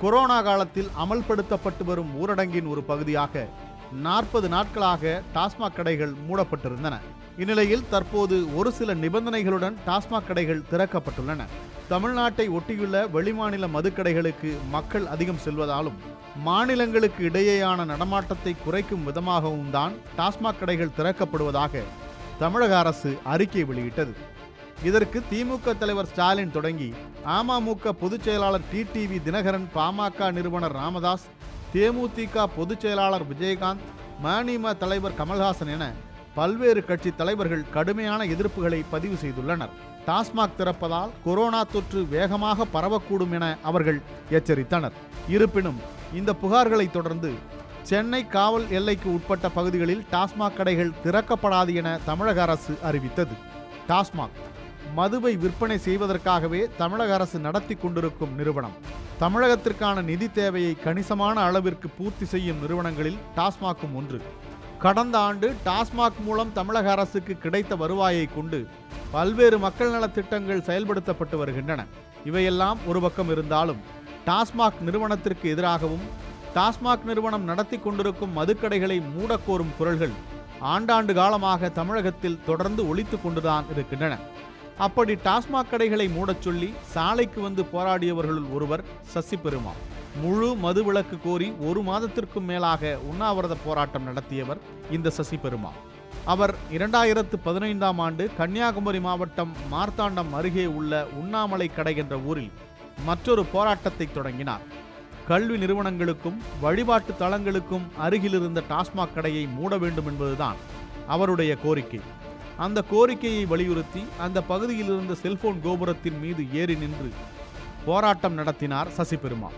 Corona காலத்தில் அமல்படுத்தப்பட்டு வரும் ஊரடங்கின் ஒரு பகுதியாக நாற்பது நாட்களாக டாஸ்மாக் கடைகள் மூடப்பட்டிருந்தன. இந்நிலையில் தற்போது ஒரு சில நிபந்தனைகளுடன் டாஸ்மாக் கடைகள் திறக்கப்பட்டுள்ளன. தமிழ்நாட்டை ஒட்டியுள்ள வெளிமாநில மதுக்கடைகளுக்கு மக்கள் அதிகம் செல்வதாலும் மாநிலங்களுக்கு இடையேயான நடமாட்டத்தை குறைக்கும் விதமாகவும் தான் டாஸ்மாக் கடைகள் திறக்கப்படுவதாக தமிழக அரசு அறிக்கை வெளியிட்டது. இதற்கு திமுக தலைவர் ஸ்டாலின் தொடங்கி அமமுக பொதுச் செயலாளர் டிடிவி தினகரன் பாமக நிறுவனர் ராமதாஸ் தேமுதிக பொதுச் செயலாளர் விஜயகாந்த் மநீம தலைவர் கமல்ஹாசன் என பல்வேறு கட்சி தலைவர்கள் கடுமையான எதிர்ப்புகளை பதிவு செய்துள்ளனர். டாஸ்மாக் திறப்பதால் கொரோனா தொற்று வேகமாக பரவக்கூடும் என அவர்கள் எச்சரித்தனர். இருப்பினும் இந்த புகார்களை தொடர்ந்து சென்னை காவல் எல்லைக்கு உட்பட்ட பகுதிகளில் டாஸ்மாக் கடைகள் திறக்கப்படாது என தமிழக அரசு அறிவித்தது. டாஸ்மாக் மதுவை விற்பனை செய்வதற்காகவே தமிழக அரசு நடத்தி கொண்டிருக்கும் நிறுவனம். தமிழகத்திற்கான நிதி தேவையை கணிசமான அளவிற்கு பூர்த்தி செய்யும் நிறுவனங்களில் டாஸ்மாக்கும் ஒன்று. கடந்த ஆண்டு டாஸ்மாக் மூலம் தமிழக அரசுக்கு கிடைத்த வருவாயை கொண்டு பல்வேறு மக்கள் நலத் திட்டங்கள் செயல்படுத்தப்பட்டு வருகின்றன. இவையெல்லாம் ஒரு பக்கம் இருந்தாலும் டாஸ்மாக் நிறுவனத்திற்கு எதிராகவும் டாஸ்மாக் நிறுவனம் நடத்தி கொண்டிருக்கும் மதுக்கடைகளை மூடக்கோரும் குரல்கள் ஆண்டாண்டு காலமாக தமிழகத்தில் தொடர்ந்து ஒழித்து கொண்டுதான் இருக்கின்றன. அப்படி டாஸ்மாக் கடைகளை மூடச் சொல்லி சாலைக்கு வந்து போராடியவர்களுள் ஒருவர் சசி பெருமாள் முழு விலக்கு கோரி ஒரு மாதத்திற்கும் மேலாக உண்ணாவிரத போராட்டம் நடத்தியவர் இந்த சசி பெருமாள் அவர் இரண்டாயிரத்து பதினைந்தாம் ஆண்டு கன்னியாகுமரி மாவட்டம் மார்த்தாண்டம் அருகே உள்ள உண்ணாமலை கடை என்ற ஊரில் மற்றொரு போராட்டத்தை தொடங்கினார். கல்வி நிறுவனங்களுக்கும் வழிபாட்டு தலங்களுக்கும் அருகில் இருந்த டாஸ்மாக் கடையை மூட வேண்டும் என்பதுதான் அவருடைய கோரிக்கை. அந்த கோரிக்கையை வலியுறுத்தி அந்த பகுதியில் இருந்த செல்போன் கோபுரத்தின் மீது ஏறி நின்று போராட்டம் நடத்தினார் சசி பெருமாள்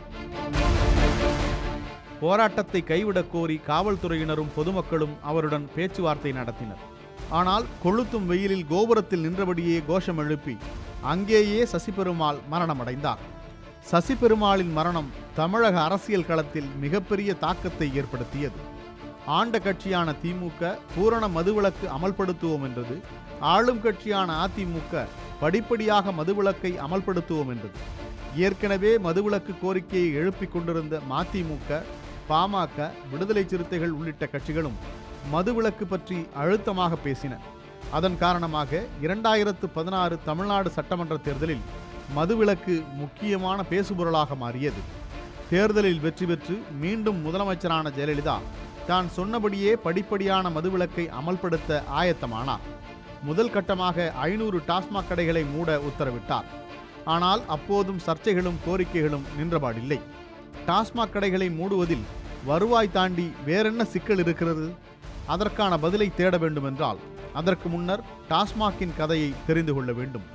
போராட்டத்தை கைவிடக் கோரி காவல்துறையினரும் பொதுமக்களும் அவருடன் பேச்சுவார்த்தை நடத்தினர். ஆனால் கொளுத்தும் வெயிலில் கோபுரத்தில் நின்றபடியே கோஷம் எழுப்பி அங்கேயே சசிபெருமாள் மரணமடைந்தார். சசிபெருமாளின் மரணம் தமிழக அரசியல் களத்தில் மிகப்பெரிய தாக்கத்தை ஏற்படுத்தியது. ஆண்ட கட்சியான திமுக பூரண மதுவிலக்கு அமல்படுத்துவோம் என்றது ஆளும் கட்சியான அதிமுக படிப்படியாக மதுவிலக்கை அமல்படுத்துவோம் என்றது. ஏற்கனவே மதுவிலக்கு கோரிக்கையை எழுப்பிக் கொண்டிருந்த மதிமுக பாமக விடுதலை சிறுத்தைகள் உள்ளிட்ட கட்சிகளும் மதுவிலக்கு பற்றி அழுத்தமாக பேசின. அதன் காரணமாக இரண்டாயிரத்து பதினாறு தமிழ்நாடு சட்டமன்ற தேர்தலில் மதுவிலக்கு முக்கியமான பேசுபொருளாக மாறியது. தேர்தலில் வெற்றி பெற்று மீண்டும் முதலமைச்சரான ஜெயலலிதா தான் சொன்னபடியே படிப்படியான மதுவிலக்கை அமல்படுத்த ஆயத்தமானார். முதல் கட்டமாக ஐநூறு டாஸ்மாக் கடைகளை மூட உத்தரவிட்டார். ஆனால் அப்போதும் சர்ச்சைகளும் கோரிக்கைகளும் நின்றபாடில்லை. டாஸ்மாக் கடைகளை மூடுவதில் வருவாய் தாண்டி வேறென்ன சிக்கல் இருக்கிறது? அதற்கான பதிலை தேட வேண்டுமென்றால் அதற்கு முன்னர் டாஸ்மாக்கின் கதையை தெரிந்து கொள்ள வேண்டும்.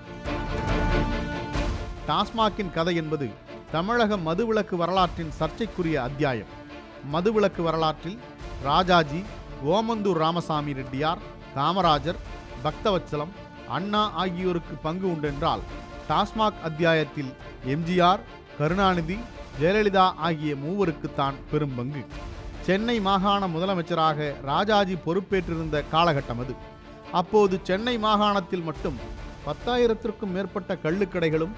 டாஸ்மாக்கின் கதை என்பது தமிழக மதுவிலக்கு வரலாற்றின் சர்ச்சைக்குரிய அத்தியாயம். மதுவிலக்கு வரலாற்றில் ராஜாஜி ஓமந்தூர் ராமசாமி ரெட்டியார் காமராஜர் பக்தவச்சலம் அண்ணா ஆகியோருக்கு பங்கு உண்டென்றால் டாஸ்மாக் அத்தியாயத்தில் எம்ஜிஆர் கருணாநிதி ஜெயலலிதா ஆகிய மூவருக்குத்தான் பெரும் பங்கு. சென்னை மாகாண முதலமைச்சராக ராஜாஜி பொறுப்பேற்றிருந்த காலகட்டம் அது. அப்போது சென்னை மாகாணத்தில் மட்டும் பத்தாயிரத்திற்கும் மேற்பட்ட கள்ளுக்கடைகளும்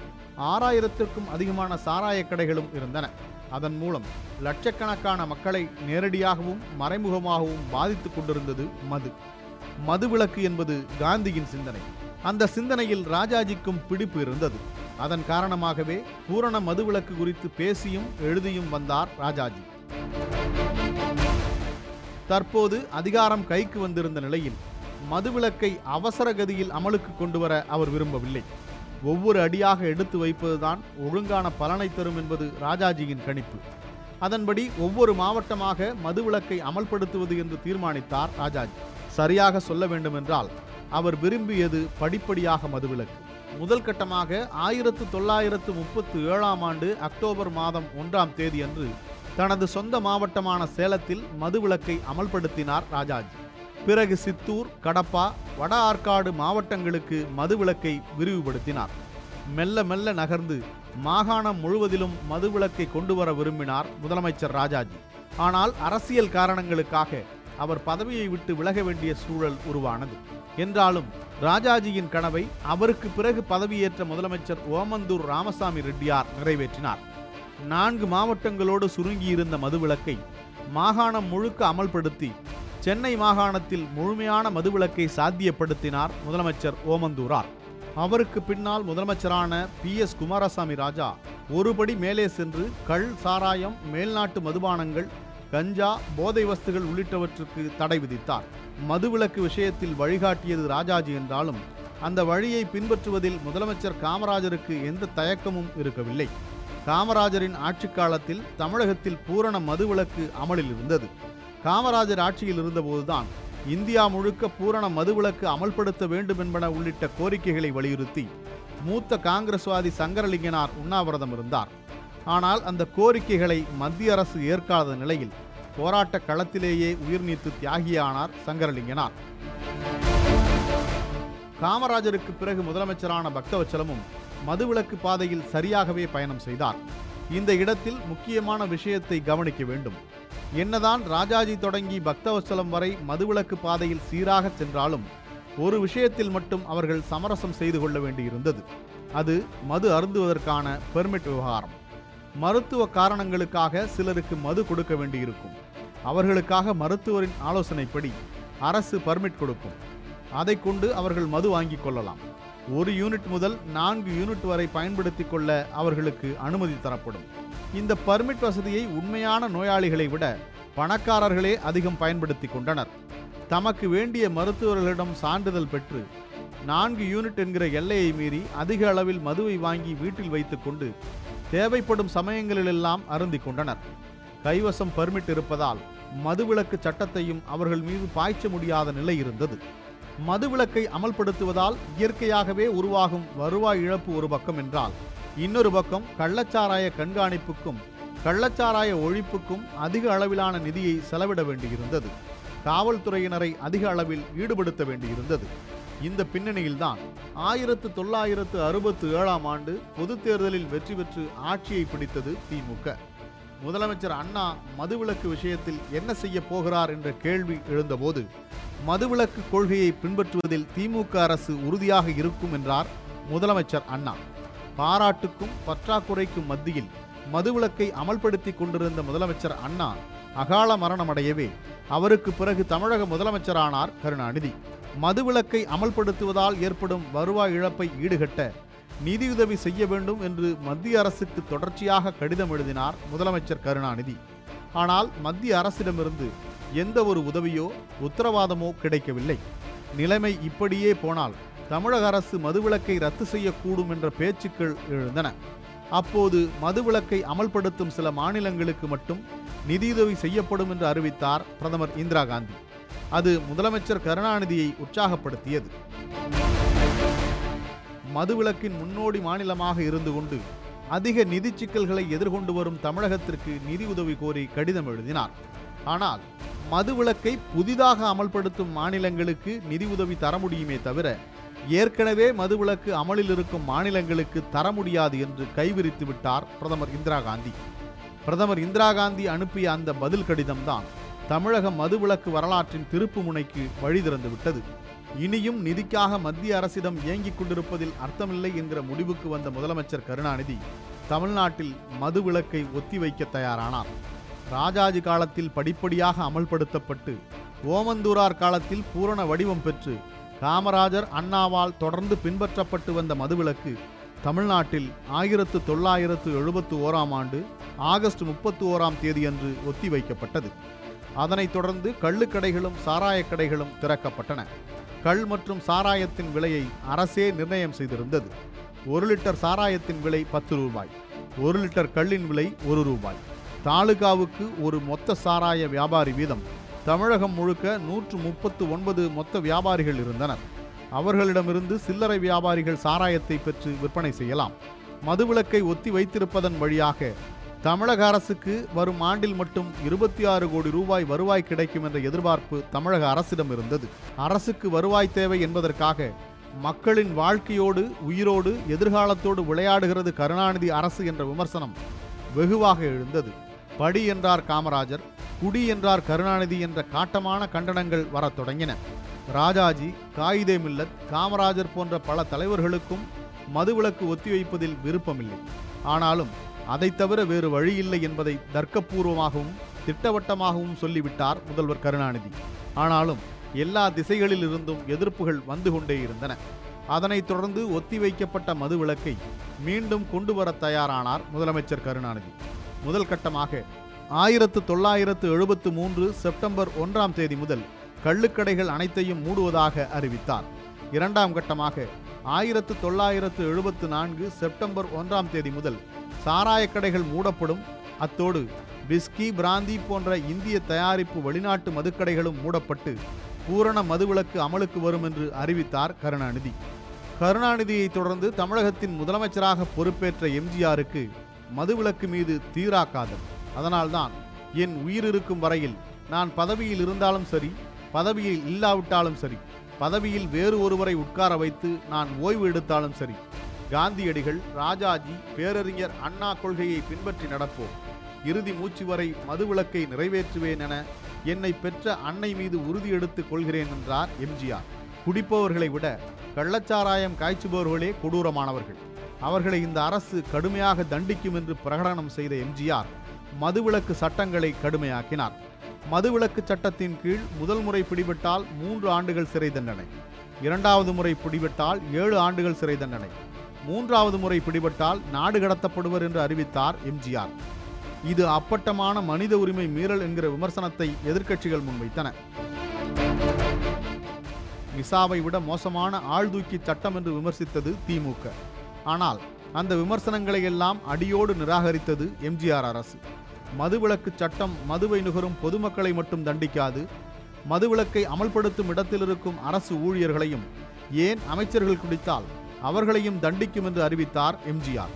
ஆறாயிரத்திற்கும் அதிகமான சாராயக் கடைகளும் இருந்தன. அதன் மூலம் லட்சக்கணக்கான மக்களை நேரடியாகவும் மறைமுகமாகவும் பாதித்துக் கொண்டிருந்தது மது. மதுவிலக்கு என்பது காந்தியின் சிந்தனை. அந்த சிந்தனையில் ராஜாஜிக்கும் பிடிப்பு இருந்தது. அதன் காரணமாகவே பூரண மதுவிலக்கு குறித்து பேசியும் எழுதியும் வந்தார் ராஜாஜி. தற்போது அதிகாரம் கைக்கு வந்திருந்த நிலையில் மதுவிலக்கை அவசர கதியில் அமலுக்கு கொண்டு வர அவர் விரும்பவில்லை. ஒவ்வொரு அடியாக எடுத்து வைப்பதுதான் ஒழுங்கான பலனை தரும் என்பது ராஜாஜியின் கணிப்பு. அதன்படி ஒவ்வொரு மாவட்டமாக மதுவிலக்கை அமல்படுத்துவது என்று தீர்மானித்தார் ராஜாஜி. சரியாக சொல்ல வேண்டுமென்றால் அவர் விரும்பியது படிப்படியாக மதுவிலக்கு. முதல் கட்டமாக ஆயிரத்து தொள்ளாயிரத்து முப்பத்து ஏழாம் ஆண்டு அக்டோபர் மாதம் ஒன்றாம் தேதியன்று தனது சொந்த மாவட்டமான சேலத்தில் மதுவிலக்கை அமல்படுத்தினார் ராஜாஜி. பிறகு சித்தூர் கடப்பா வட ஆற்காடு மாவட்டங்களுக்கு மதுவிலக்கை விரிவுபடுத்தினார். மெல்ல மெல்ல நகர்ந்து மாகாணம் முழுவதிலும் மதுவிலக்கை கொண்டு வர விரும்பினார் முதலமைச்சர் ராஜாஜி. ஆனால் அரசியல் காரணங்களுக்காக அவர் பதவியை விட்டு விலக வேண்டிய சூழல் உருவானது. என்றாலும் ராஜாஜியின் கனவை அவருக்கு பிறகு பதவியேற்ற முதலமைச்சர் ஓமந்தூர் ராமசாமி ரெட்டியார் நிறைவேற்றினார். நான்கு மாவட்டங்களோடு சுருங்கியிருந்த மதுவிலக்கை மாகாணம் முழுக்க அமல்படுத்தி சென்னை மாகாணத்தில் முழுமையான மதுவிலக்கை சாத்தியப்படுத்தினார் முதலமைச்சர் ஓமந்தூரார். அவருக்கு பின்னால் முதலமைச்சரான பி எஸ் குமாரசாமி ராஜா ஒருபடி மேலே சென்று கள் சாராயம் மேல்நாட்டு மதுபானங்கள் கஞ்சா போதை வஸ்துகள் உள்ளிட்டவற்றுக்கு தடை விதித்தார். மதுவிலக்கு விஷயத்தில் வழிகாட்டியது ராஜாஜி என்றாலும் அந்த வழியை பின்பற்றுவதில் முதலமைச்சர் காமராஜருக்கு எந்த தயக்கமும் இருக்கவில்லை. காமராஜரின் ஆட்சி காலத்தில் தமிழகத்தில் பூரண மதுவிலக்கு அமலில் இருந்தது. காமராஜர் ஆட்சியில் இருந்தபோதுதான் இந்தியா முழுக்க பூரண மதுவிலக்கு அமல்படுத்த வேண்டும் என்பன உள்ளிட்ட கோரிக்கைகளை வலியுறுத்தி மூத்த காங்கிரஸ்வாதி சங்கரலிங்கனார் உண்ணாவிரதம் இருந்தார். ஆனால் அந்த கோரிக்கைகளை மத்திய அரசு ஏற்காத நிலையில் போராட்ட களத்திலேயே உயிர் நீத்து தியாகியானார் சங்கரலிங்கனார். காமராஜருக்கு பிறகு முதலமைச்சரான பக்தவச்சலமும் மதுவிலக்கு பாதையில் சரியாகவே பயணம் செய்தார். இந்த இடத்தில் முக்கியமான விஷயத்தை கவனிக்க வேண்டும். என்னதான் ராஜாஜி தொடங்கி பக்தவசலம் வரை மதுவிலக்கு பாதையில் சீராக சென்றாலும் ஒரு விஷயத்தில் மட்டும் அவர்கள் சமரசம் செய்து கொள்ள வேண்டியிருந்தது. அது மது அருந்துவதற்கான பெர்மிட் விவகாரம். மருத்துவ காரணங்களுக்காக சிலருக்கு மது கொடுக்க வேண்டியிருக்கும். அவர்களுக்காக மருத்துவரின் ஆலோசனைப்படி அரசு பர்மிட் கொடுக்கும். அதை கொண்டு அவர்கள் மது வாங்கிக் கொள்ளலாம். ஒரு யூனிட் முதல் நான்கு யூனிட் வரை பயன்படுத்திக் கொள்ள அவர்களுக்கு அனுமதி தரப்படும். இந்த பர்மிட் வசதியை உண்மையான நோயாளிகளை விட பணக்காரர்களே அதிகம் பயன்படுத்தி கொண்டனர். தமக்கு வேண்டிய மருத்துவர்களிடம் சான்றிதழ் பெற்று நான்கு யூனிட் என்கிற எல்லையை மீறி அதிக அளவில் மதுவை வாங்கி வீட்டில் வைத்துக்கொண்டு தேவைப்படும் சமயங்களிலெல்லாம் அருந்திக் கொண்டனர். கைவசம் பர்மிட் இருப்பதால் மதுவிலக்கு சட்டத்தையும் அவர்கள் மீது பாய்ச்ச முடியாத நிலை இருந்தது. மதுவிலக்கை அமல்படுத்துவதால் இயற்கையாகவே உருவாகும் வருவாய் இழப்பு ஒரு பக்கம் என்றால் இன்னொரு பக்கம் கள்ளச்சாராய கண்காணிப்புக்கும் கள்ளச்சாராய ஒழிப்புக்கும் அதிக அளவிலான நிதியை செலவிட வேண்டியிருந்தது. காவல்துறையினரை அதிக அளவில் ஈடுபடுத்த வேண்டியிருந்தது. இந்த பின்னணியில்தான் ஆயிரத்து தொள்ளாயிரத்து அறுபத்து ஏழாம் ஆண்டு பொதுத் தேர்தலில் வெற்றி பெற்று ஆட்சியை பிடித்தது திமுக முதலமைச்சர் அண்ணா மதுவிலக்கு விஷயத்தில் என்ன செய்ய போகிறார் என்ற கேள்வி எழுந்தபோது மதுவிலக்கு கொள்கையை பின்பற்றுவதில் திமுக அரசு உறுதியாக இருக்கும் என்றார் முதலமைச்சர் அண்ணா. பாராட்டுக்கும் பற்றாக்குறைக்கும் மத்தியில் மதுவிலக்கை அமல்படுத்தி கொண்டிருந்த முதலமைச்சர் அண்ணா அகால மரணமடையவே அவருக்கு பிறகு தமிழக முதலமைச்சரானார் கருணாநிதி. மதுவிலக்கை அமல்படுத்துவதால் ஏற்படும் வருவாய் இழப்பை ஈடுகட்ட நிதியுதவி செய்ய வேண்டும் என்று மத்திய அரசுக்கு தொடர்ச்சியாக கடிதம் எழுதினார் முதலமைச்சர் கருணாநிதி. ஆனால் மத்திய அரசிடமிருந்து எந்த ஒரு உதவியோ உத்தரவாதமோ கிடைக்கவில்லை. நிலைமை இப்படியே போனால் தமிழக அரசு மதுவிலக்கை ரத்து செய்யக்கூடும் என்ற பேச்சுக்கள் எழுந்தன. அப்போது மதுவிலக்கை அமல்படுத்தும் சில மாநிலங்களுக்கு மட்டும் நிதியுதவி செய்யப்படும் என்று அறிவித்தார் பிரதமர் இந்திரா காந்தி. அது முதலமைச்சர் கருணாநிதியை உற்சாகப்படுத்தியது. மதுவிலக்கின் முன்னோடி மாநிலமாக இருந்து கொண்டு அதிக நிதி சிக்கல்களை எதிர்கொண்டு வரும் தமிழகத்திற்கு நிதி உதவி கோரி கடிதம் எழுதினார். ஆனால் மதுவிலக்கை புதிதாக அமல்படுத்தும் மாநிலங்களுக்கு நிதி உதவி தர முடியுமே தவிர ஏற்கனவே மதுவிலக்கு அமலில் இருக்கும் மாநிலங்களுக்கு தர முடியாது என்று கைவிரித்து விட்டார் பிரதமர் இந்திரா காந்தி. பிரதமர் இந்திரா காந்தி அனுப்பிய அந்த பதில் கடிதம்தான் தமிழக மதுவிலக்கு வரலாற்றின் திருப்பு முனைக்கு வழி திறந்து விட்டது. இனியும் நிதிக்காக மத்திய அரசிடம் இயங்கிக் கொண்டிருப்பதில் அர்த்தமில்லை என்கிற முடிவுக்கு வந்த முதலமைச்சர் கருணாநிதி தமிழ்நாட்டில் மதுவிலக்கை ஒத்திவைக்க தயாரானார். ராஜாஜி காலத்தில் படிப்படியாக அமல்படுத்தப்பட்டு ஓமந்தூரார் காலத்தில் பூரண வடிவம் பெற்று காமராஜர் அண்ணாவால் தொடர்ந்து பின்பற்றப்பட்டு வந்த மதுவிலக்கு தமிழ்நாட்டில் ஆயிரத்து தொள்ளாயிரத்து எழுபத்து ஓராம் ஆண்டு ஆகஸ்ட் முப்பத்து ஓராம் தேதியன்று ஒத்திவைக்கப்பட்டது அதனைத் தொடர்ந்து கள்ளுக்கடைகளும் சாராயக் கடைகளும் திறக்கப்பட்டன. கள் மற்றும் சாராயத்தின் விலையை அரசே நிர்ணயம் செய்திருந்தது. ஒரு லிட்டர் சாராயத்தின் விலை பத்து ரூபாய். ஒரு லிட்டர் கள்ளின் விலை ஒரு ரூபாய். தாலுகாவுக்கு ஒரு மொத்த சாராய வியாபாரி வீதம். தமிழகம் முழுக்க நூற்று முப்பத்து ஒன்பது மொத்த வியாபாரிகள் இருந்தனர். அவர்களிடமிருந்து சில்லறை வியாபாரிகள் சாராயத்தை பெற்று விற்பனை செய்யலாம். மதுவிலக்கை ஒத்தி வைத்திருப்பதன் வழியாக தமிழக அரசுக்கு வரும் ஆண்டில் மட்டும் இருபத்தி ஆறு கோடி ரூபாய் வருவாய் கிடைக்கும் என்ற எதிர்பார்ப்பு தமிழக அரசிடம் இருந்தது. அரசுக்கு வருவாய் தேவை என்பதற்காக மக்களின் வாழ்க்கையோடு உயிரோடு எதிர்காலத்தோடு விளையாடுகிறது கருணாநிதி அரசு என்ற விமர்சனம் வெகுவாக எழுந்தது. படி என்றார் காமராஜர் குடி என்றார் கருணாநிதி என்ற காட்டமான கண்டனங்கள் வரத் தொடங்கின. ராஜாஜி காயிதே மில்லத் காமராஜர் போன்ற பல தலைவர்களுக்கும் மதுவிலக்கு ஒத்திவைப்பதில் விருப்பமில்லை. ஆனாலும் அதைத் தவிர வேறு வழியில்லை என்பதை தர்க்கபூர்வமாகவும் திட்டவட்டமாகவும் சொல்லிவிட்டார் முதல்வர் கருணாநிதி. ஆனாலும் எல்லா திசைகளில் இருந்தும் எதிர்ப்புகள் வந்து கொண்டே இருந்தன. அதனைத் தொடர்ந்து ஒத்திவைக்கப்பட்ட மதுவிலக்கை மீண்டும் கொண்டு வர தயாரானார் முதலமைச்சர் கருணாநிதி. முதல் கட்டமாக ஆயிரத்து தொள்ளாயிரத்து எழுபத்து மூன்று செப்டம்பர் ஒன்றாம் தேதி முதல் கள்ளுக்கடைகள் அனைத்தையும் மூடுவதாக அறிவித்தார். இரண்டாம் கட்டமாக ஆயிரத்து தொள்ளாயிரத்து எழுபத்து நான்கு செப்டம்பர் ஒன்றாம் தேதி முதல் சாராயக்கடைகள் மூடப்படும். அத்தோடு விஸ்கி பிராந்தி போன்ற இந்திய தயாரிப்பு வெளிநாட்டு மதுக்கடைகளும் மூடப்பட்டு பூரண மதுவிலக்கு அமலுக்கு வரும் என்று அறிவித்தார் கருணாநிதி. கருணாநிதியை தொடர்ந்து தமிழகத்தின் முதலமைச்சராக பொறுப்பேற்ற எம்ஜிஆருக்கு மதுவிலக்கு மீது தீராக்காதல். அதனால்தான் என் உயிர் இருக்கும் வரையில் நான் பதவியில் இருந்தாலும் சரி பதவியில் இல்லாவிட்டாலும் சரி பதவியில் வேறு ஒருவரை உட்கார வைத்து நான் ஓய்வு எடுத்தாலும் சரி. காந்தியடிகள் ராஜாஜி பேரறிஞர் அண்ணா கொள்கையை பின்பற்றி நடப்போம். இறுதி மூச்சு வரை மதுவிலக்கை நிறைவேற்றுவேன் என என்னை பெற்ற அன்னை மீது உறுதி எடுத்துக் கொள்கிறேன் என்றார் எம்ஜிஆர் குடிப்பவர்களை விட கள்ளச்சாராயம் காய்ச்சுபவர்களே கொடூரமானவர்கள். அவர்களை இந்த அரசு கடுமையாக தண்டிக்கும் என்று பிரகடனம் செய்த எம்ஜிஆர் மதுவிலக்கு சட்டங்களை கடுமையாக்கினார். மதுவிலக்கு சட்டத்தின் கீழ் முதல் முறை பிடிபட்டால் மூன்று ஆண்டுகள் சிறை தண்டனை. இரண்டாவது முறை பிடிபட்டால் ஏழு ஆண்டுகள் சிறை தண்டனை. மூன்றாவது முறை பிடிபட்டால் நாடு கடத்தப்படுவர் என்று அறிவித்தார் எம்ஜிஆர் இது அப்பட்டமான மனித உரிமை மீறல் என்கிற விமர்சனத்தை எதிர்க்கட்சிகள் முன்வைத்தன. மிசாவை விட மோசமான ஆழ்தூக்கி சட்டம் என்று விமர்சித்தது திமுக ஆனால் அந்த விமர்சனங்களை எல்லாம் அடியோடு நிராகரித்தது எம்ஜிஆர் அரசு. மதுவிலக்கு சட்டம் மதுவை நுகரும் பொதுமக்களை மட்டும் தண்டிக்காது. மதுவிலக்கை அமல்படுத்தும் இடத்தில் இருக்கும் அரசு ஊழியர்களையும் ஏன் அமைச்சர்கள் குடித்தால் அவர்களையும் தண்டிக்கும் என்று அறிவித்தார் எம்ஜிஆர்.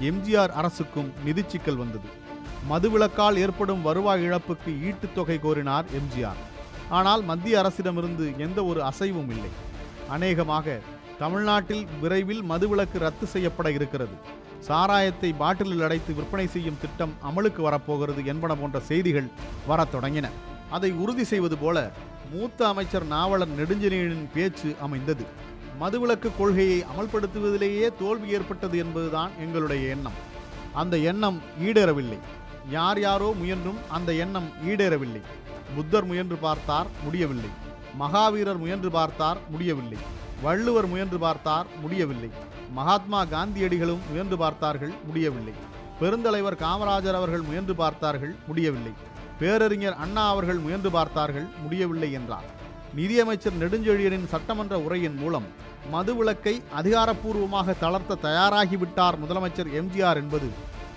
எம்ஜிஆர் அரசுக்கும் நிதி சிக்கல் வந்தது. மதுவிலக்கால் ஏற்படும் வருவாய் இழப்புக்கு ஈட்டுத் தொகை கோரினார் எம்ஜிஆர். ஆனால் மத்திய அரசிடமிருந்து எந்த ஒரு அசைவும் இல்லை. அநேகமாக தமிழ்நாட்டில் விரைவில் மதுவிலக்கு ரத்து செய்யப்பட இருக்கிறது. சாராயத்தை பாட்டிலில் அடைத்து விற்பனை செய்யும் திட்டம் அமலுக்கு வரப்போகிறது என்பன போன்ற செய்திகள் வரத் தொடங்கின. அதை உறுதி செய்வது போல மூத்த அமைச்சர் நாவலர் நெடுஞ்செழியனின் பேச்சு அமைந்தது. மதுவிலக்கு கொள்கையை அமல்படுத்துவதிலேயே தோல்வி ஏற்பட்டது என்பதுதான் எங்களுடைய எண்ணம். அந்த எண்ணம் ஈடேறவில்லை. யார் யாரோ முயன்றும் அந்த எண்ணம் ஈடேறவில்லை. புத்தர் முயன்று பார்த்தார் முடியவில்லை. மகாவீரர் முயன்று பார்த்தார் முடியவில்லை. வள்ளுவர் முயன்று பார்த்தார் முடியவில்லை. மகாத்மா காந்தியடிகளும் முயன்று பார்த்தார்கள் முடியவில்லை. பெருந்தலைவர் காமராஜர் அவர்கள் முயன்று பார்த்தார்கள் முடியவில்லை. பேரறிஞர் அண்ணா அவர்கள் முயன்று பார்த்தார்கள் முடியவில்லை என்றார். நிதியமைச்சர் நெடுஞ்செழியனின் சட்டமன்ற உரையின் மூலம் மதுவிலக்கை அதிகாரப்பூர்வமாக தளர்த்த தயாராகிவிட்டார் முதலமைச்சர் எம்ஜிஆர் என்பது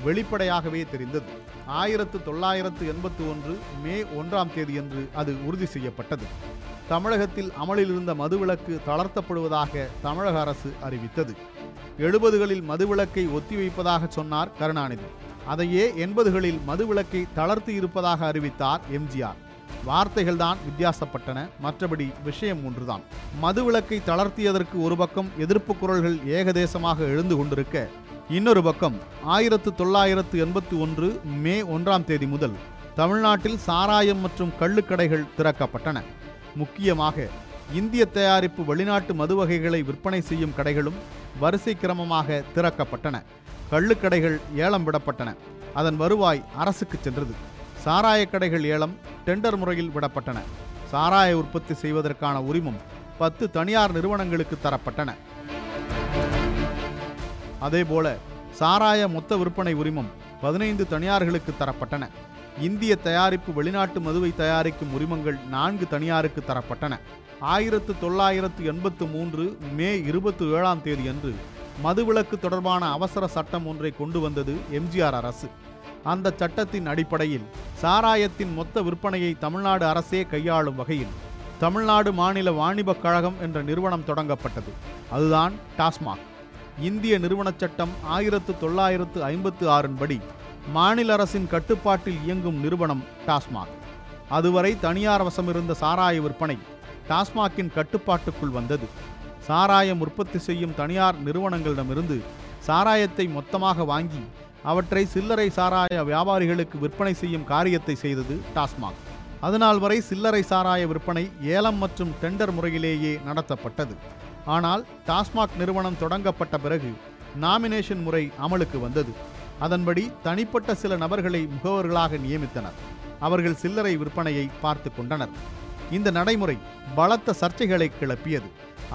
வெளிப்படையாகவே தெரிந்தது. ஆயிரத்து தொள்ளாயிரத்து எண்பத்தி ஒன்று மே ஒன்றாம் தேதியன்று அது உறுதி செய்யப்பட்டது. தமிழகத்தில் அமலில் இருந்த மதுவிலக்கு தளர்த்தப்படுவதாக தமிழக அரசு அறிவித்தது. எழுபதுகளில் மதுவிலக்கை ஒத்திவைப்பதாக சொன்னார் கருணாநிதி. அதையே எண்பதுகளில் மதுவிலக்கை தளர்த்தி இருப்பதாக அறிவித்தார் எம்ஜிஆர். வார்த்தைகள் தான் வித்தியாசப்பட்டன. மற்றபடி விஷயம் ஒன்றுதான். மதுவிலக்கை தளர்த்தியதற்கு ஒரு பக்கம் எதிர்ப்பு குரல்கள் ஏகதேசமாக எழுந்து கொண்டிருக்க இன்னொரு பக்கம் ஆயிரத்து தொள்ளாயிரத்து எண்பத்தி ஒன்று மே ஒன்றாம் தேதி முதல் தமிழ்நாட்டில் சாராயம் மற்றும் கள்ளுக்கடைகள் திறக்கப்பட்டன. முக்கியமாக இந்திய தயாரிப்பு வெளிநாட்டு மது வகைகளை விற்பனை செய்யும் கடைகளும் வரிசை கிரமமாக திறக்கப்பட்டன. கள்ளுக்கடைகள் ஏலம் விடப்பட்டன. அதன் வருவாய் அரசுக்கு சென்றது. சாராயக் கடைகள் ஏலம் டெண்டர் முறையில் விடப்பட்டன. சாராய உற்பத்தி செய்வதற்கான உரிமம் பத்து தனியார் நிறுவனங்களுக்கு தரப்பட்டன. அதேபோல சாராய மொத்த விற்பனை உரிமம் பதினைந்து தனியார்களுக்கு தரப்பட்டன. இந்திய தயாரிப்பு வெளிநாட்டு மதுவை தயாரிக்கும் உரிமங்கள் நான்கு தனியாருக்கு தரப்பட்டன. ஆயிரத்து தொள்ளாயிரத்து எண்பத்து மூன்று மே இருபத்தி ஏழாம் தேதி அன்று மதுவிலக்கு தொடர்பான அவசர சட்டம் ஒன்றை கொண்டு வந்தது எம்ஜிஆர் அரசு. அந்த சட்டத்தின் அடிப்படையில் சாராயத்தின் மொத்த விற்பனையை தமிழ்நாடு அரசே கையாளும் வகையில் தமிழ்நாடு மாநில வாணிபக் கழகம் என்ற நிறுவனம் தொடங்கப்பட்டது. அதுதான் டாஸ்மாக். இந்திய நிறுவனச் சட்டம் ஆயிரத்து தொள்ளாயிரத்து ஐம்பத்து ஆறின் படி மாநில அரசின் கட்டுப்பாட்டில் இயங்கும் நிறுவனம் டாஸ்மாக். அதுவரை தனியார் வசமிருந்த சாராய விற்பனை டாஸ்மாக்கின் கட்டுப்பாட்டுக்குள் வந்தது. சாராயம் உற்பத்தி செய்யும் தனியார் நிறுவனங்களிடமிருந்து சாராயத்தை மொத்தமாக வாங்கி அவற்றை சில்லறை சாராய வியாபாரிகளுக்கு விற்பனை செய்யும் காரியத்தை செய்தது டாஸ்மாக். அதனால் வரை சில்லறை சாராய விற்பனை ஏலம் மற்றும் டெண்டர் முறையிலேயே நடத்தப்பட்டது. ஆனால் டாஸ்மாக் நிறுவனம் தொடங்கப்பட்ட பிறகு நாமினேஷன் முறை அமலுக்கு வந்தது. அதன்படி தனிப்பட்ட சில நபர்களை முகவர்களாக நியமித்தனர். அவர்கள் சில்லறை விற்பனையை பார்த்து கொண்டனர். இந்த நடைமுறை பலத்த சர்ச்சைகளை கிளப்பியது.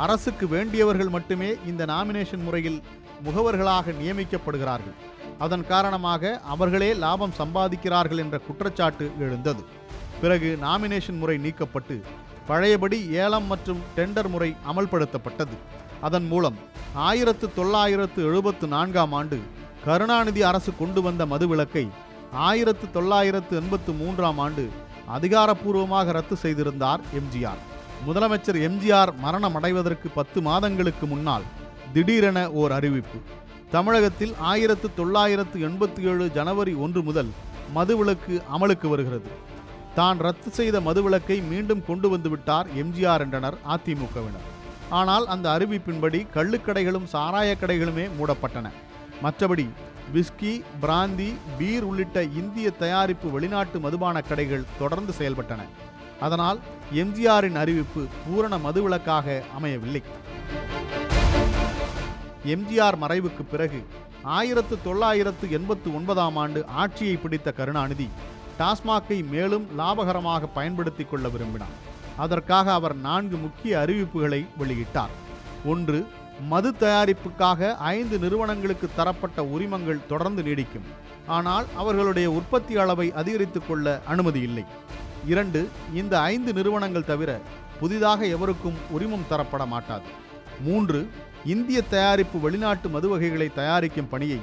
அரசுக்கு வேண்டியவர்கள் மட்டுமே இந்த நாமினேஷன் முறையில் முகவர்களாக நியமிக்கப்படுகிறார்கள். அதன் காரணமாக அவர்களே லாபம் சம்பாதிக்கிறார்கள் என்ற குற்றச்சாட்டு எழுந்தது. பிறகு நாமினேஷன் முறை நீக்கப்பட்டு பழையபடி ஏலம் மற்றும் டெண்டர் முறை அமல்படுத்தப்பட்டது. அதன் மூலம் ஆயிரத்து தொள்ளாயிரத்து எழுபத்து நான்காம் ஆண்டு கருணாநிதி அரசு கொண்டு வந்த மதுவிலக்கை ஆயிரத்து தொள்ளாயிரத்து எண்பத்து மூன்றாம் ஆண்டு அதிகாரப்பூர்வமாக ரத்து செய்திருந்தார் எம்ஜிஆர். முதலமைச்சர் எம்ஜிஆர் மரணம் அடைவதற்கு பத்து மாதங்களுக்கு முன்னால் திடீரென ஓர் அறிவிப்பு. தமிழகத்தில் ஆயிரத்து தொள்ளாயிரத்து எண்பத்தி ஏழு ஜனவரி ஒன்று முதல் மதுவிலக்கு அமலுக்கு வருகிறது. தான் ரத்து செய்த மதுவிலக்கை மீண்டும் கொண்டு வந்துவிட்டார் எம்ஜிஆர் என்றனர் அதிமுகவினர். ஆனால் அந்த அறிவிப்பின்படி கள்ளுக்கடைகளும் சாராய கடைகளுமே மூடப்பட்டன. மற்றபடி விஸ்கி பிராந்தி பீர் உள்ளிட்ட இந்திய தயாரிப்பு வெளிநாட்டு மதுபான கடைகள் தொடர்ந்து செயல்பட்டன. அதனால் எம்ஜிஆரின் அறிவிப்பு பூரண மதுவிலக்காக அமையவில்லை. எம்ஜிஆர் மறைவுக்கு பிறகு ஆயிரத்து தொள்ளாயிரத்து எண்பத்து ஒன்பதாம் ஆண்டு ஆட்சியை பிடித்த கருணாநிதி டாஸ்மாக்கை மேலும் லாபகரமாக பயன்படுத்திக் கொள்ள விரும்பினார். அதற்காக அவர் நான்கு முக்கிய அறிவிப்புகளை வெளியிட்டார். ஒன்று மது தயாரிப்புக்காக ஐந்து நிறுவனங்களுக்கு தரப்பட்ட உரிமங்கள் தொடர்ந்து நீடிக்கும். ஆனால் அவர்களுடைய உற்பத்தி அளவை அதிகரித்துக் கொள்ள அனுமதி இல்லை. இரண்டு இந்த ஐந்து நிறுவனங்கள் தவிர புதிதாக எவருக்கும் உரிமம் தரப்பட மாட்டாது. மூன்று இந்திய தயாரிப்பு வெளிநாட்டு மது வகைகளை தயாரிக்கும் பணியை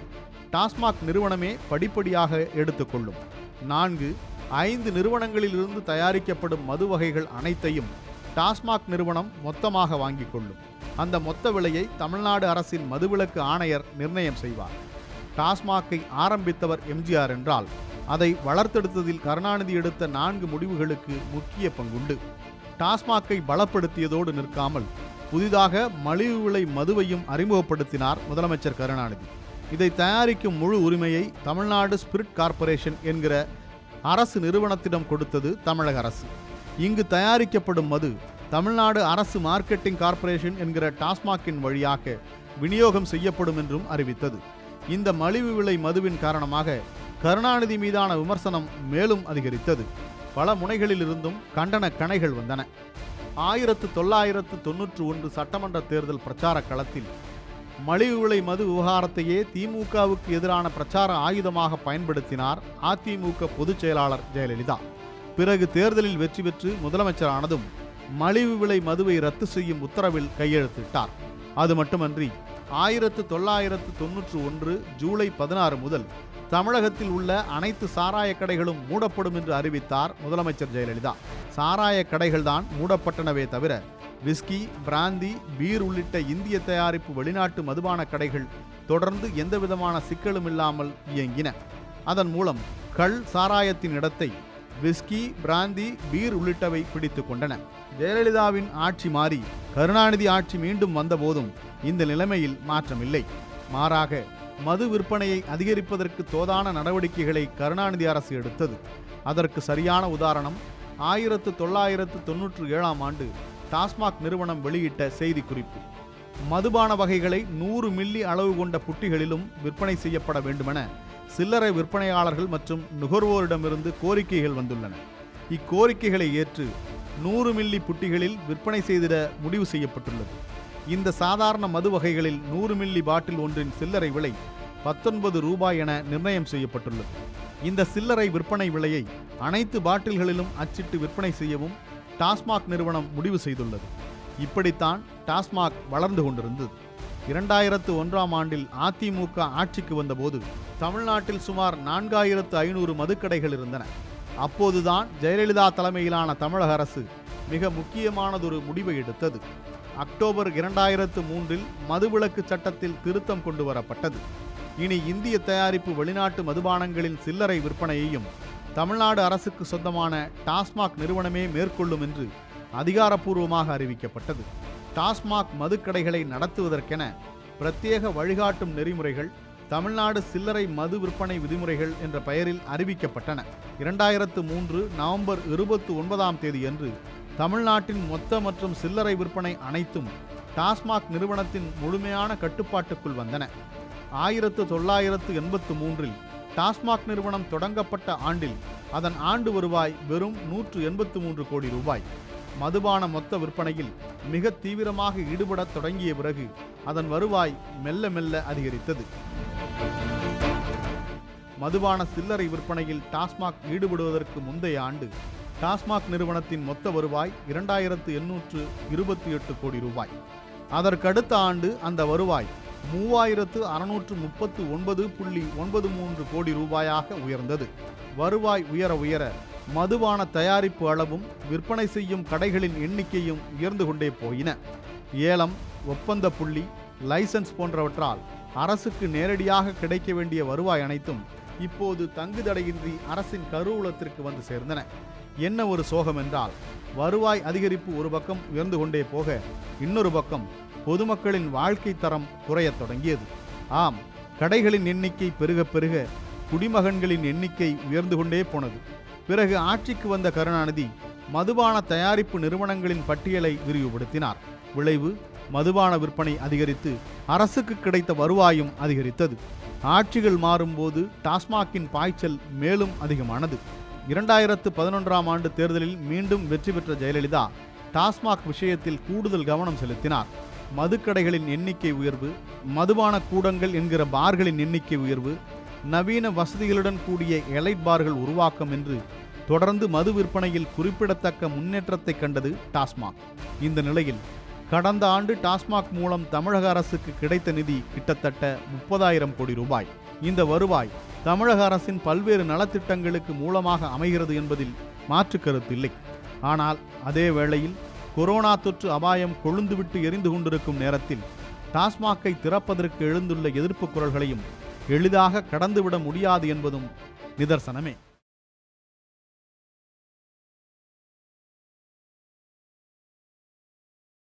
டாஸ்மாக் நிறுவனமே படிப்படியாக எடுத்துக்கொள்ளும். நான்கு ஐந்து நிறுவனங்களிலிருந்து தயாரிக்கப்படும் மது வகைகள் அனைத்தையும் டாஸ்மாக் நிறுவனம் மொத்தமாக வாங்கிக் கொள்ளும். அந்த மொத்த விலையை தமிழ்நாடு அரசின் மதுவிலக்கு ஆணையர் நிர்ணயம் செய்வார். டாஸ்மாக்கை ஆரம்பித்தவர் எம்ஜிஆர் என்றால் அதை வளர்த்தெடுத்ததில் கருணாநிதி எடுத்த நான்கு முடிவுகளுக்கு முக்கிய பங்குண்டு. டாஸ்மாக்கை பலப்படுத்தியதோடு நிற்காமல் புதிதாக மலிவு விலை மதுவையும் அறிமுகப்படுத்தினார் முதலமைச்சர் கருணாநிதி. இதை தயாரிக்கும் முழு உரிமையை தமிழ்நாடு ஸ்பிரிட் கார்ப்பரேஷன் என்கிற அரசு நிறுவனத்திடம் கொடுத்தது தமிழக அரசு. இங்கு தயாரிக்கப்படும் மது தமிழ்நாடு அரசு மார்க்கெட்டிங் கார்ப்பரேஷன் என்கிற டாஸ்மாக்கின் வழியாக விநியோகம் செய்யப்படும் என்றும் அறிவித்தது. இந்த மலிவு விலை மதுவின் காரணமாக கருணாநிதி மீதான விமர்சனம் மேலும் அதிகரித்தது. பல முனைகளில் இருந்தும் கண்டன கணைகள் வந்தன. ஆயிரத்து தொள்ளாயிரத்து தொன்னூற்று ஒன்று சட்டமன்ற தேர்தல் பிரச்சார களத்தில் மலிவு விலை மது விவகாரத்தையே திமுகவுக்கு எதிரான பிரச்சார ஆயுதமாக பயன்படுத்தினார் அதிமுக பொதுச் செயலாளர் ஜெயலலிதா. பிறகு தேர்தலில் வெற்றி பெற்று முதலமைச்சரானதும் மலிவு விலை மதுவை ரத்து செய்யும் உத்தரவில் கையெழுத்திட்டார். அது மட்டுமன்றி ஆயிரத்து தொள்ளாயிரத்து தொன்னூற்று ஒன்று ஜூலை பதினாறு முதல் தமிழகத்தில் உள்ள அனைத்து சாராய கடைகளும் மூடப்படும் என்று அறிவித்தார் முதலமைச்சர் ஜெயலலிதா. சாராய கடைகள்தான் மூடப்பட்டனவே தவிர விஸ்கி பிராந்தி பீர் உள்ளிட்ட இந்திய தயாரிப்பு வெளிநாட்டு மதுபான கடைகள் தொடர்ந்து எந்தவிதமான சிக்கலும் இல்லாமல் இயங்கின. அதன் மூலம் கள் சாராயத்தின் இடத்தை விஸ்கி பிராந்தி பீர் உள்ளிட்டவை பிடித்து கொண்டன. ஜெயலலிதாவின் ஆட்சி மாறி கருணாநிதி ஆட்சி மீண்டும் வந்தபோதும் இந்த நிலைமையில் மாற்றமில்லை. மாறாக மது விற்பனையை அதிகரிப்பதற்கு தோதான நடவடிக்கைகளை கருணாநிதி அரசு எடுத்தது. அதற்கு சரியான உதாரணம் ஆயிரத்து தொள்ளாயிரத்து தொன்னூற்று ஏழாம் ஆண்டு டாஸ்மாக் நிறுவனம் வெளியிட்ட செய்திக்குறிப்பு. மதுபான வகைகளை நூறு மில்லி அளவு கொண்ட புட்டிகளிலும் விற்பனை செய்யப்பட வேண்டுமென சில்லறை விற்பனையாளர்கள் மற்றும் நுகர்வோரிடமிருந்து கோரிக்கைகள் வந்துள்ளன. இக்கோரிக்கைகளை ஏற்று நூறு மில்லி புட்டிகளில் விற்பனை செய்திட முடிவு செய்யப்பட்டுள்ளது. இந்த சாதாரண மது வகைகளில் நூறு மில்லி பாட்டில் ஒன்றின் சில்லறை விலை பத்தொன்பது ரூபாய் என நிர்ணயம் செய்யப்பட்டுள்ளது. இந்த சில்லறை விற்பனை விலையை அனைத்து பாட்டில்களிலும் அச்சிட்டு விற்பனை செய்யவும் டாஸ்மாக் நிறுவனம் முடிவு செய்துள்ளது. இப்படித்தான் டாஸ்மாக் வளர்ந்து கொண்டிருந்தது. இரண்டாயிரத்து ஒன்றாம் ஆண்டில் அதிமுக ஆட்சிக்கு வந்தபோது தமிழ்நாட்டில் சுமார் நான்காயிரத்து ஐநூறு மதுக்கடைகள் இருந்தன. அப்போதுதான் ஜெயலலிதா தலைமையிலான தமிழக அரசு மிக முக்கியமானதொரு முடிவை எடுத்தது. அக்டோபர் இரண்டாயிரத்து மூன்றில் மதுவிலக்கு சட்டத்தில் திருத்தம் கொண்டு வரப்பட்டது இனி இந்திய தயாரிப்பு வெளிநாட்டு மதுபானங்களின் சில்லறை விற்பனையையும் தமிழ்நாடு அரசுக்கு சொந்தமான டாஸ்மாக் நிறுவனமே மேற்கொள்ளும் என்று அதிகாரப்பூர்வமாக அறிவிக்கப்பட்டது. டாஸ்மாக் மதுக்கடைகளை நடத்துவதற்கென பிரத்யேக வழிகாட்டும் நெறிமுறைகள் தமிழ்நாடு சில்லறை மது விற்பனை விதிமுறைகள் என்ற பெயரில் அறிவிக்கப்பட்டன. இரண்டாயிரத்து மூன்று நவம்பர் இருபத்தி ஒன்பதாம் தேதியன்று தமிழ்நாட்டின் மொத்த மற்றும் சில்லறை விற்பனை அனைத்தும் டாஸ்மாக் நிறுவனத்தின் முழுமையான கட்டுப்பாட்டுக்குள் வந்தன. ஆயிரத்து தொள்ளாயிரத்து எண்பத்து மூன்றில் டாஸ்மாக் நிறுவனம் தொடங்கப்பட்ட ஆண்டில் அதன் ஆண்டு வருவாய் வெறும் நூற்று எண்பத்து மூன்று கோடி ரூபாய். மதுபான மொத்த விற்பனையில் மிக தீவிரமாக ஈடுபடத் தொடங்கிய பிறகு அதன் வருவாய் மெல்ல மெல்ல அதிகரித்தது. மதுபான சில்லறை விற்பனையில் டாஸ்மாக் ஈடுபடுவதற்கு முந்தைய ஆண்டு டாஸ்மாக் நிறுவனத்தின் மொத்த வருவாய் இரண்டாயிரத்து எண்ணூற்று இருபத்தி எட்டு கோடி ரூபாய். அதற்கடுத்த ஆண்டு அந்த வருவாய் மூவாயிரத்து அறுநூற்று முப்பத்து ஒன்பது புள்ளி ஒன்பது மூன்று கோடி ரூபாயாக உயர்ந்தது. வருவாய் உயர உயர மதுபான தயாரிப்பு அளவும் விற்பனை செய்யும் கடைகளின் எண்ணிக்கையும் உயர்ந்து கொண்டே போயின. ஏலம் ஒப்பந்த புள்ளி லைசன்ஸ் போன்றவற்றால் அரசுக்கு நேரடியாக கிடைக்க வேண்டிய வருவாய் அனைத்தும் இப்போது தங்குதடையின்றி அரசின் கருவூலத்திற்கு வந்து சேர்ந்தன. என்ன ஒரு சோகம் என்றால் வருவாய் அதிகரிப்பு ஒரு பக்கம் உயர்ந்து கொண்டே போக இன்னொரு பக்கம் பொதுமக்களின் வாழ்க்கை தரம் குறையத் தொடங்கியது. ஆம் கடைகளின் எண்ணிக்கை பெருக பெருக குடிமகன்களின் எண்ணிக்கை உயர்ந்து கொண்டே போனது. பிறகு ஆட்சிக்கு வந்த கருணாநிதி மதுபான தயாரிப்பு நிறுவனங்களின் பட்டியலை விரிவுபடுத்தினார். விளைவு மதுபான விற்பனை அதிகரித்து அரசுக்கு கிடைத்த வருவாயும் அதிகரித்தது. ஆட்சிகள் மாறும்போது டாஸ்மாகின் பாய்ச்சல் மேலும் அதிகமானது. இரண்டாயிரத்து பதினொன்றாம் ஆண்டு தேர்தலில் மீண்டும் வெற்றி பெற்ற ஜெயலலிதா டாஸ்மாக் விஷயத்தில் கூடுதல் கவனம் செலுத்தினார். மதுக்கடைகளின் எண்ணிக்கை உயர்வு மதுபான கூடங்கள் என்கிற பார்களின் எண்ணிக்கை உயர்வு நவீன வசதிகளுடன் கூடிய எலைட் பார்கள் உருவாக்கம் என்று தொடர்ந்து மது விற்பனையில் குறிப்பிடத்தக்க முன்னேற்றத்தை கண்டது டாஸ்மாக். இந்த நிலையில் கடந்த ஆண்டு டாஸ்மாக் மூலம் தமிழக அரசுக்கு கிடைத்த நிதி கிட்டத்தட்ட முப்பதாயிரம் கோடி ரூபாய். இந்த வருவாய் தமிழக அரசின் பல்வேறு நலத்திட்டங்களுக்கு மூலமாக அமைகிறது என்பதில் மாற்று கருத்தில்லை ஆனால் அதே வேளையில் கொரோனா தொற்று அபாயம் கொழுந்துவிட்டு எரிந்து கொண்டிருக்கும் நேரத்தில் டாஸ்மாக்கை திறப்பதற்கு எழுந்துள்ள எதிர்ப்பு குரல்களையும் எளிதாக கடந்துவிட முடியாது என்பதும் நிதர்சனமே.